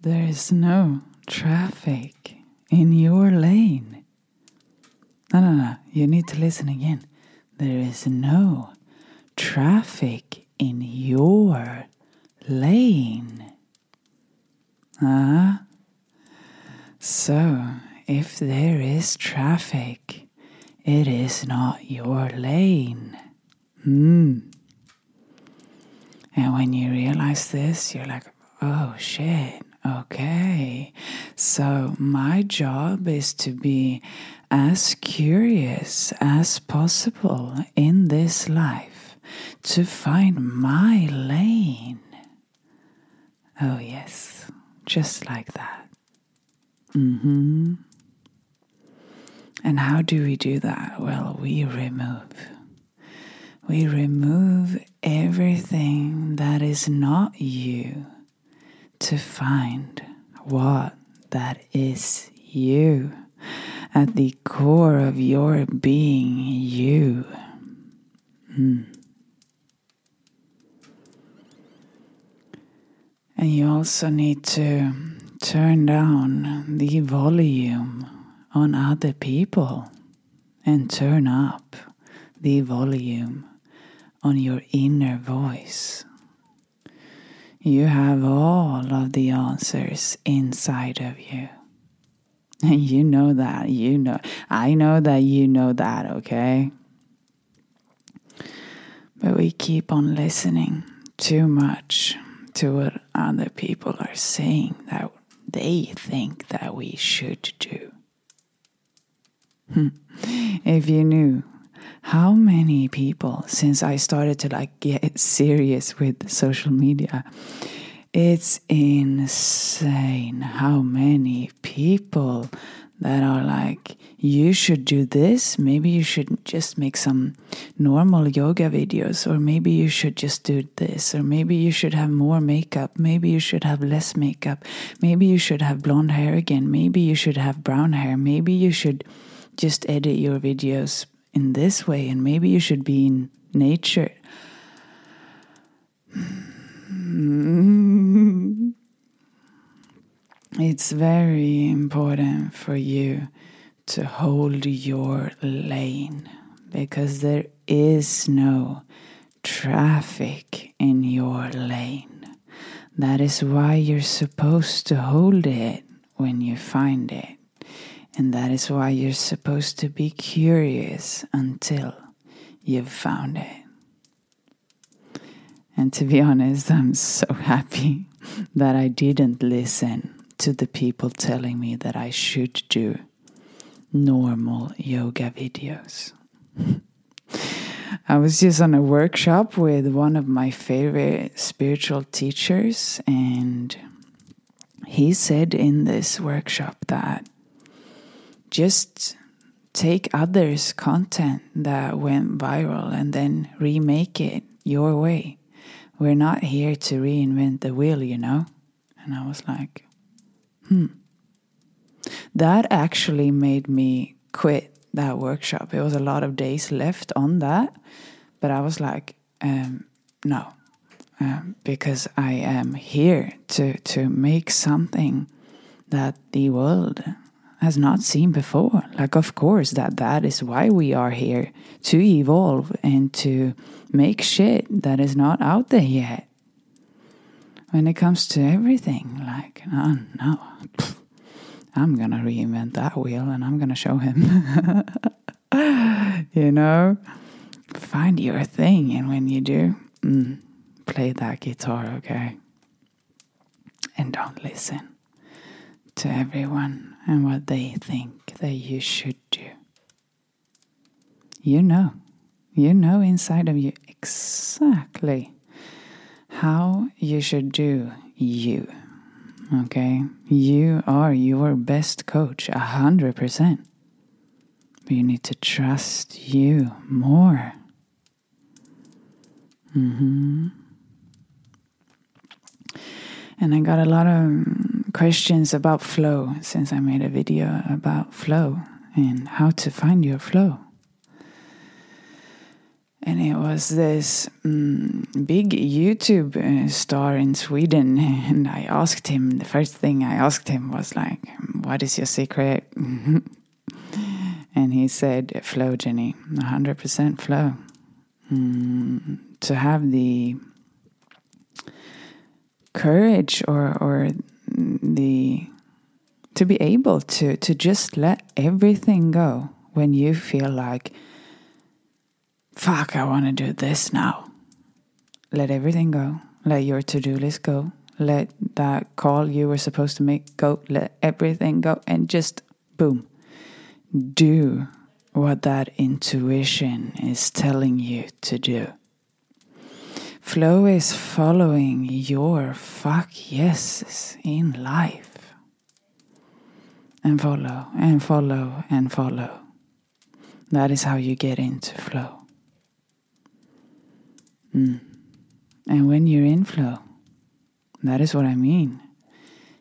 there is no traffic in your lane. No, no, no. You need to listen again. There is no traffic in your lane. Ah. So, if there is traffic, it is not your lane. Hmm. And when you realize this, you're like, oh shit, okay. So, my job is to be as curious as possible in this life to find my lane. Oh, yes, just like that. Mm-hmm. And how do we do that? Well, we remove. We remove everything that is not you to find what that is you at the core of your being, you. Mm. And you also need to turn down the volume on other people and turn up the volume on your inner voice. You have all of the answers inside of you. And you know that. You know. I know that you know that, okay? But we keep on listening too much to what other people are saying that they think that we should do. If you knew how many people since I started to like get serious with social media, it's insane how many people that are like, you should do this. Maybe you should just make some normal yoga videos, or maybe you should just do this, or maybe you should have more makeup. Maybe you should have less makeup. Maybe you should have blonde hair again. Maybe you should have brown hair. Maybe you should just edit your videos in this way, and maybe you should be in nature. It's very important for you to hold your lane because there is no traffic in your lane. That is why you're supposed to hold it when you find it. And that is why you're supposed to be curious until you've found it. And to be honest, I'm so happy that I didn't listen to the people telling me that I should do normal yoga videos. I was just on a workshop with one of my favorite spiritual teachers, and he said in this workshop that just take others' content that went viral and then remake it your way. We're not here to reinvent the wheel, you know? And I was like, hmm. That actually made me quit that workshop. It was a lot of days left on that, but I was like, um, no, um, because I am here to to make something that the world has not seen before. Like, of course, that that is why we are here to evolve and to make shit that is not out there yet. When it comes to everything, like, oh no, I'm gonna reinvent that wheel and I'm gonna show him. you know, find your thing, and when you do, mm, play that guitar, okay? And don't listen to everyone and what they think that you should do. You know, you know inside of you exactly how you should do you. Okay? You are your best coach, a hundred percent. But you need to trust you more. Mm-hmm. And I got a lot of questions about flow since I made a video about flow and how to find your flow. and it was this um, big YouTube uh, star in Sweden. And I asked him, the first thing I asked him was like, "What is your secret?" and he said, "Flow, Jenny, hundred percent flow. Mm, to have the courage or or the to be able to to just let everything go when you feel like." fuck, I want to do this now. Let everything go. Let your to do list go. Let that call you were supposed to make go. Let everything go. And just boom. Do what that intuition is telling you to do. Flow is following your fuck yeses in life. And follow and follow and follow. That is how you get into flow. Mm. And when you're in flow, that is what I mean.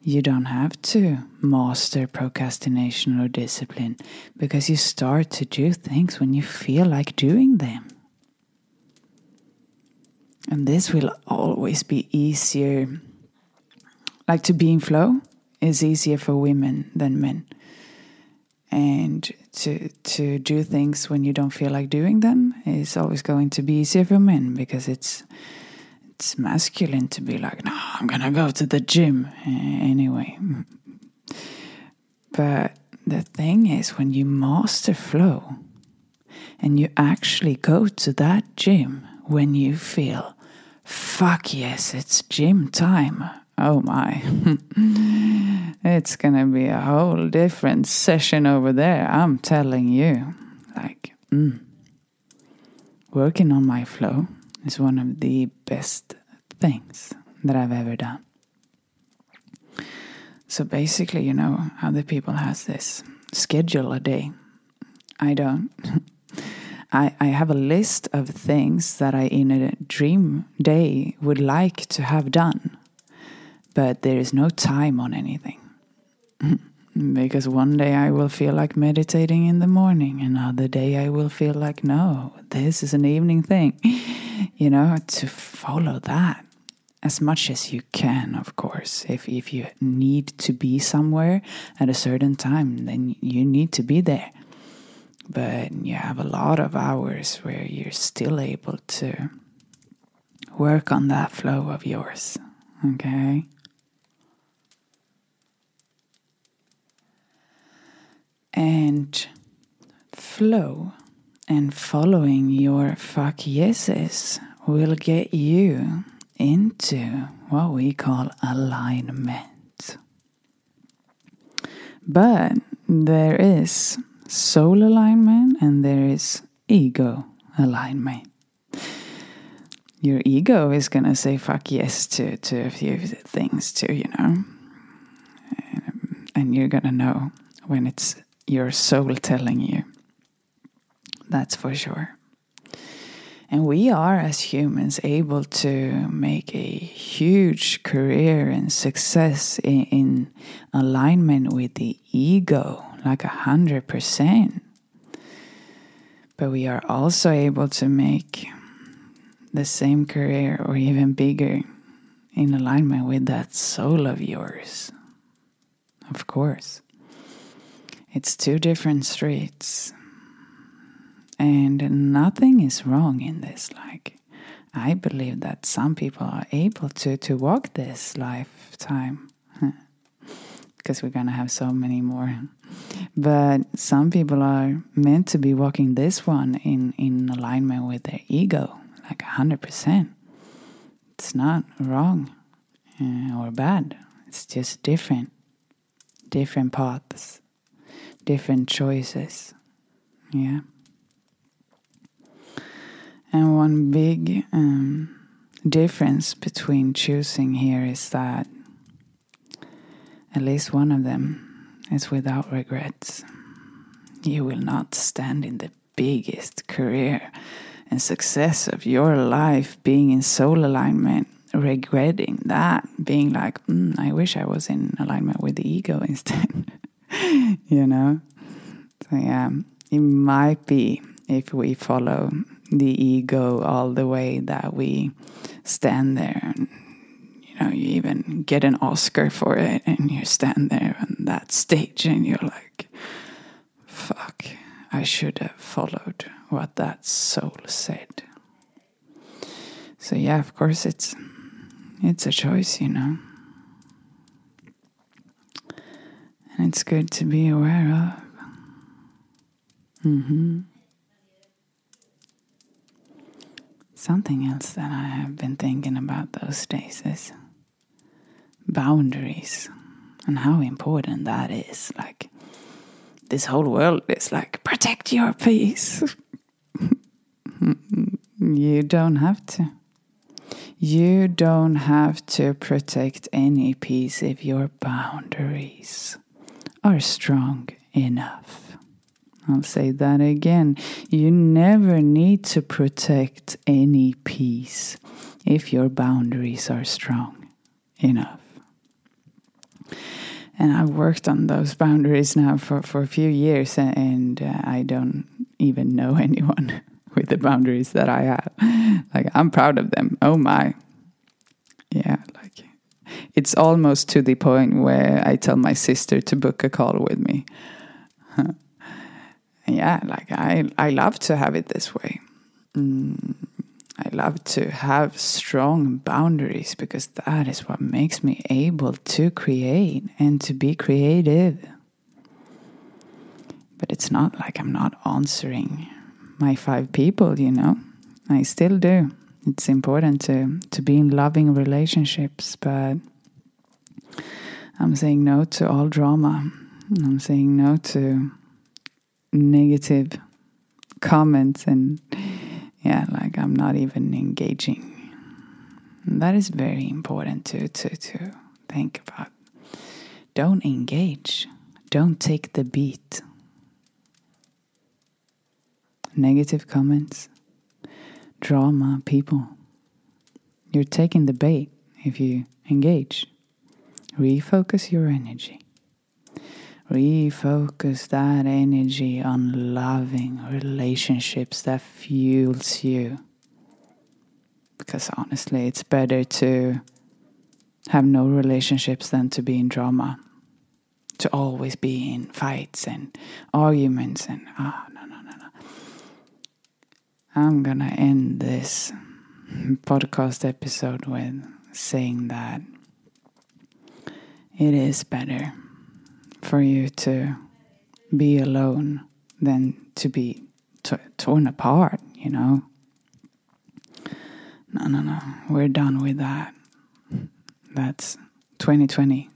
You don't have to master procrastination or discipline because you start to do things when you feel like doing them. And this will always be easier. Like to be in flow is easier for women than men and to to do things when you don't feel like doing them is always going to be easier for men because it's it's masculine to be like, no, I'm gonna go to the gym anyway. But the thing is, when you master flow and you actually go to that gym when you feel, fuck yes, it's gym time Oh my. it's to be a whole different session over there. I'm telling you. Like, mm. working on my flow is one of the best things that I've ever done. So basically, you know, other people has this schedule a day. I don't. I, I have a list of things that I in a dream day would like to have done but there is no time on anything. because one day I will feel like meditating in the morning, another day I will feel like, no, this is an evening thing. you know, to follow that as much as you can, of course. If, if you need to be somewhere at a certain time, then you need to be there. But you have a lot of hours where you're still able to work on that flow of yours. Okay? and flow and following your fuck yeses will get you into what we call alignment. But there is soul alignment and there is ego alignment. Your ego is going to say fuck yes to, to a few things too, you know. And you're going to know when it's your soul telling you. That's for sure. And we are, as humans, able to make a huge career and success in, in alignment with the ego, like a hundred percent. But we are also able to make the same career or even bigger in alignment with that soul of yours. Of course. It's two different streets. And nothing is wrong in this. Like, I believe that some people are able to, to walk this lifetime because we're going to have so many more. But some people are meant to be walking this one in, in alignment with their ego, like 100%. It's not wrong uh, or bad, it's just different, different paths different choices. Yeah. And one big um, difference between choosing here is that at least one of them is without regrets. You will not stand in the biggest career and success of your life being in soul alignment, regretting that, being like, mm, I wish I was in alignment with the ego instead. you know? So, yeah, it might be if we follow the ego all the way that we stand there and you know you even get an oscar for it and you stand there on that stage and you're like fuck i should have followed what that soul said. So yeah of course it's it's a choice you know. And it's good to be aware of. Mm-hmm. Something else that I have been thinking about those days is boundaries and how important that is. Like, this whole world is like, protect your peace. you don't have to. You don't have to protect any peace if your boundaries are strong enough. I'll say that again. You never need to protect any peace if your boundaries are strong enough. And I've worked on those boundaries now for, for a few years, and uh, I don't even know anyone with the boundaries that I have. Like, I'm proud of them. Oh my. Yeah, like, it's almost to the point where I tell my sister to book a call with me yeah, like I, I love to have it this way. Mm, I love to have strong boundaries because that is what makes me able to create and to be creative. But it's not like I'm not answering my five people, you know. I still do. It's important to, to be in loving relationships, but I'm saying no to all drama. I'm saying no to negative comments and yeah like i'm not even engaging. And that is very important to to to think about. Don't engage. Don't take the beat. Negative comments. Drama people. You're taking the bait if you engage. Refocus your energy refocus that energy on loving relationships that fuels you. Because honestly it's better to have no relationships than to be in drama. To always be in fights and arguments and ah oh, no no no no. I'm gonna end this podcast episode with saying that it is better for you to be alone than to be torn apart, you know? No, no, no. We're done with that. That's 2020.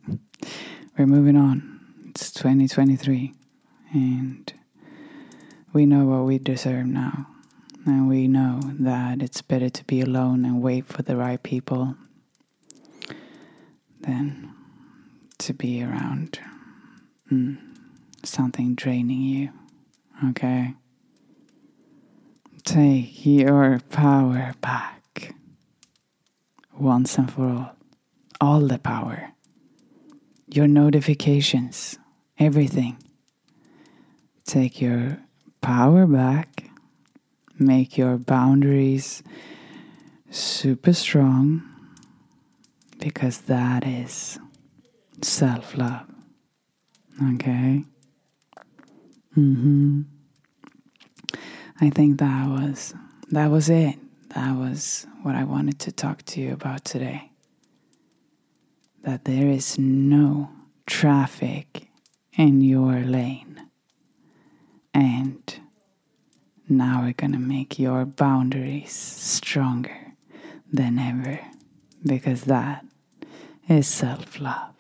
We're moving on. It's 2023. And we know what we deserve now. And we know that it's better to be alone and wait for the right people than to be around Mm. Something draining you. Okay? Take your power back. Once and for all. All the power. Your notifications. Everything. Take your power back. Make your boundaries super strong because that is self love. Okay. Mhm. I think that was that was it. That was what I wanted to talk to you about today. That there is no traffic in your lane. And now we're going to make your boundaries stronger than ever because that is self love.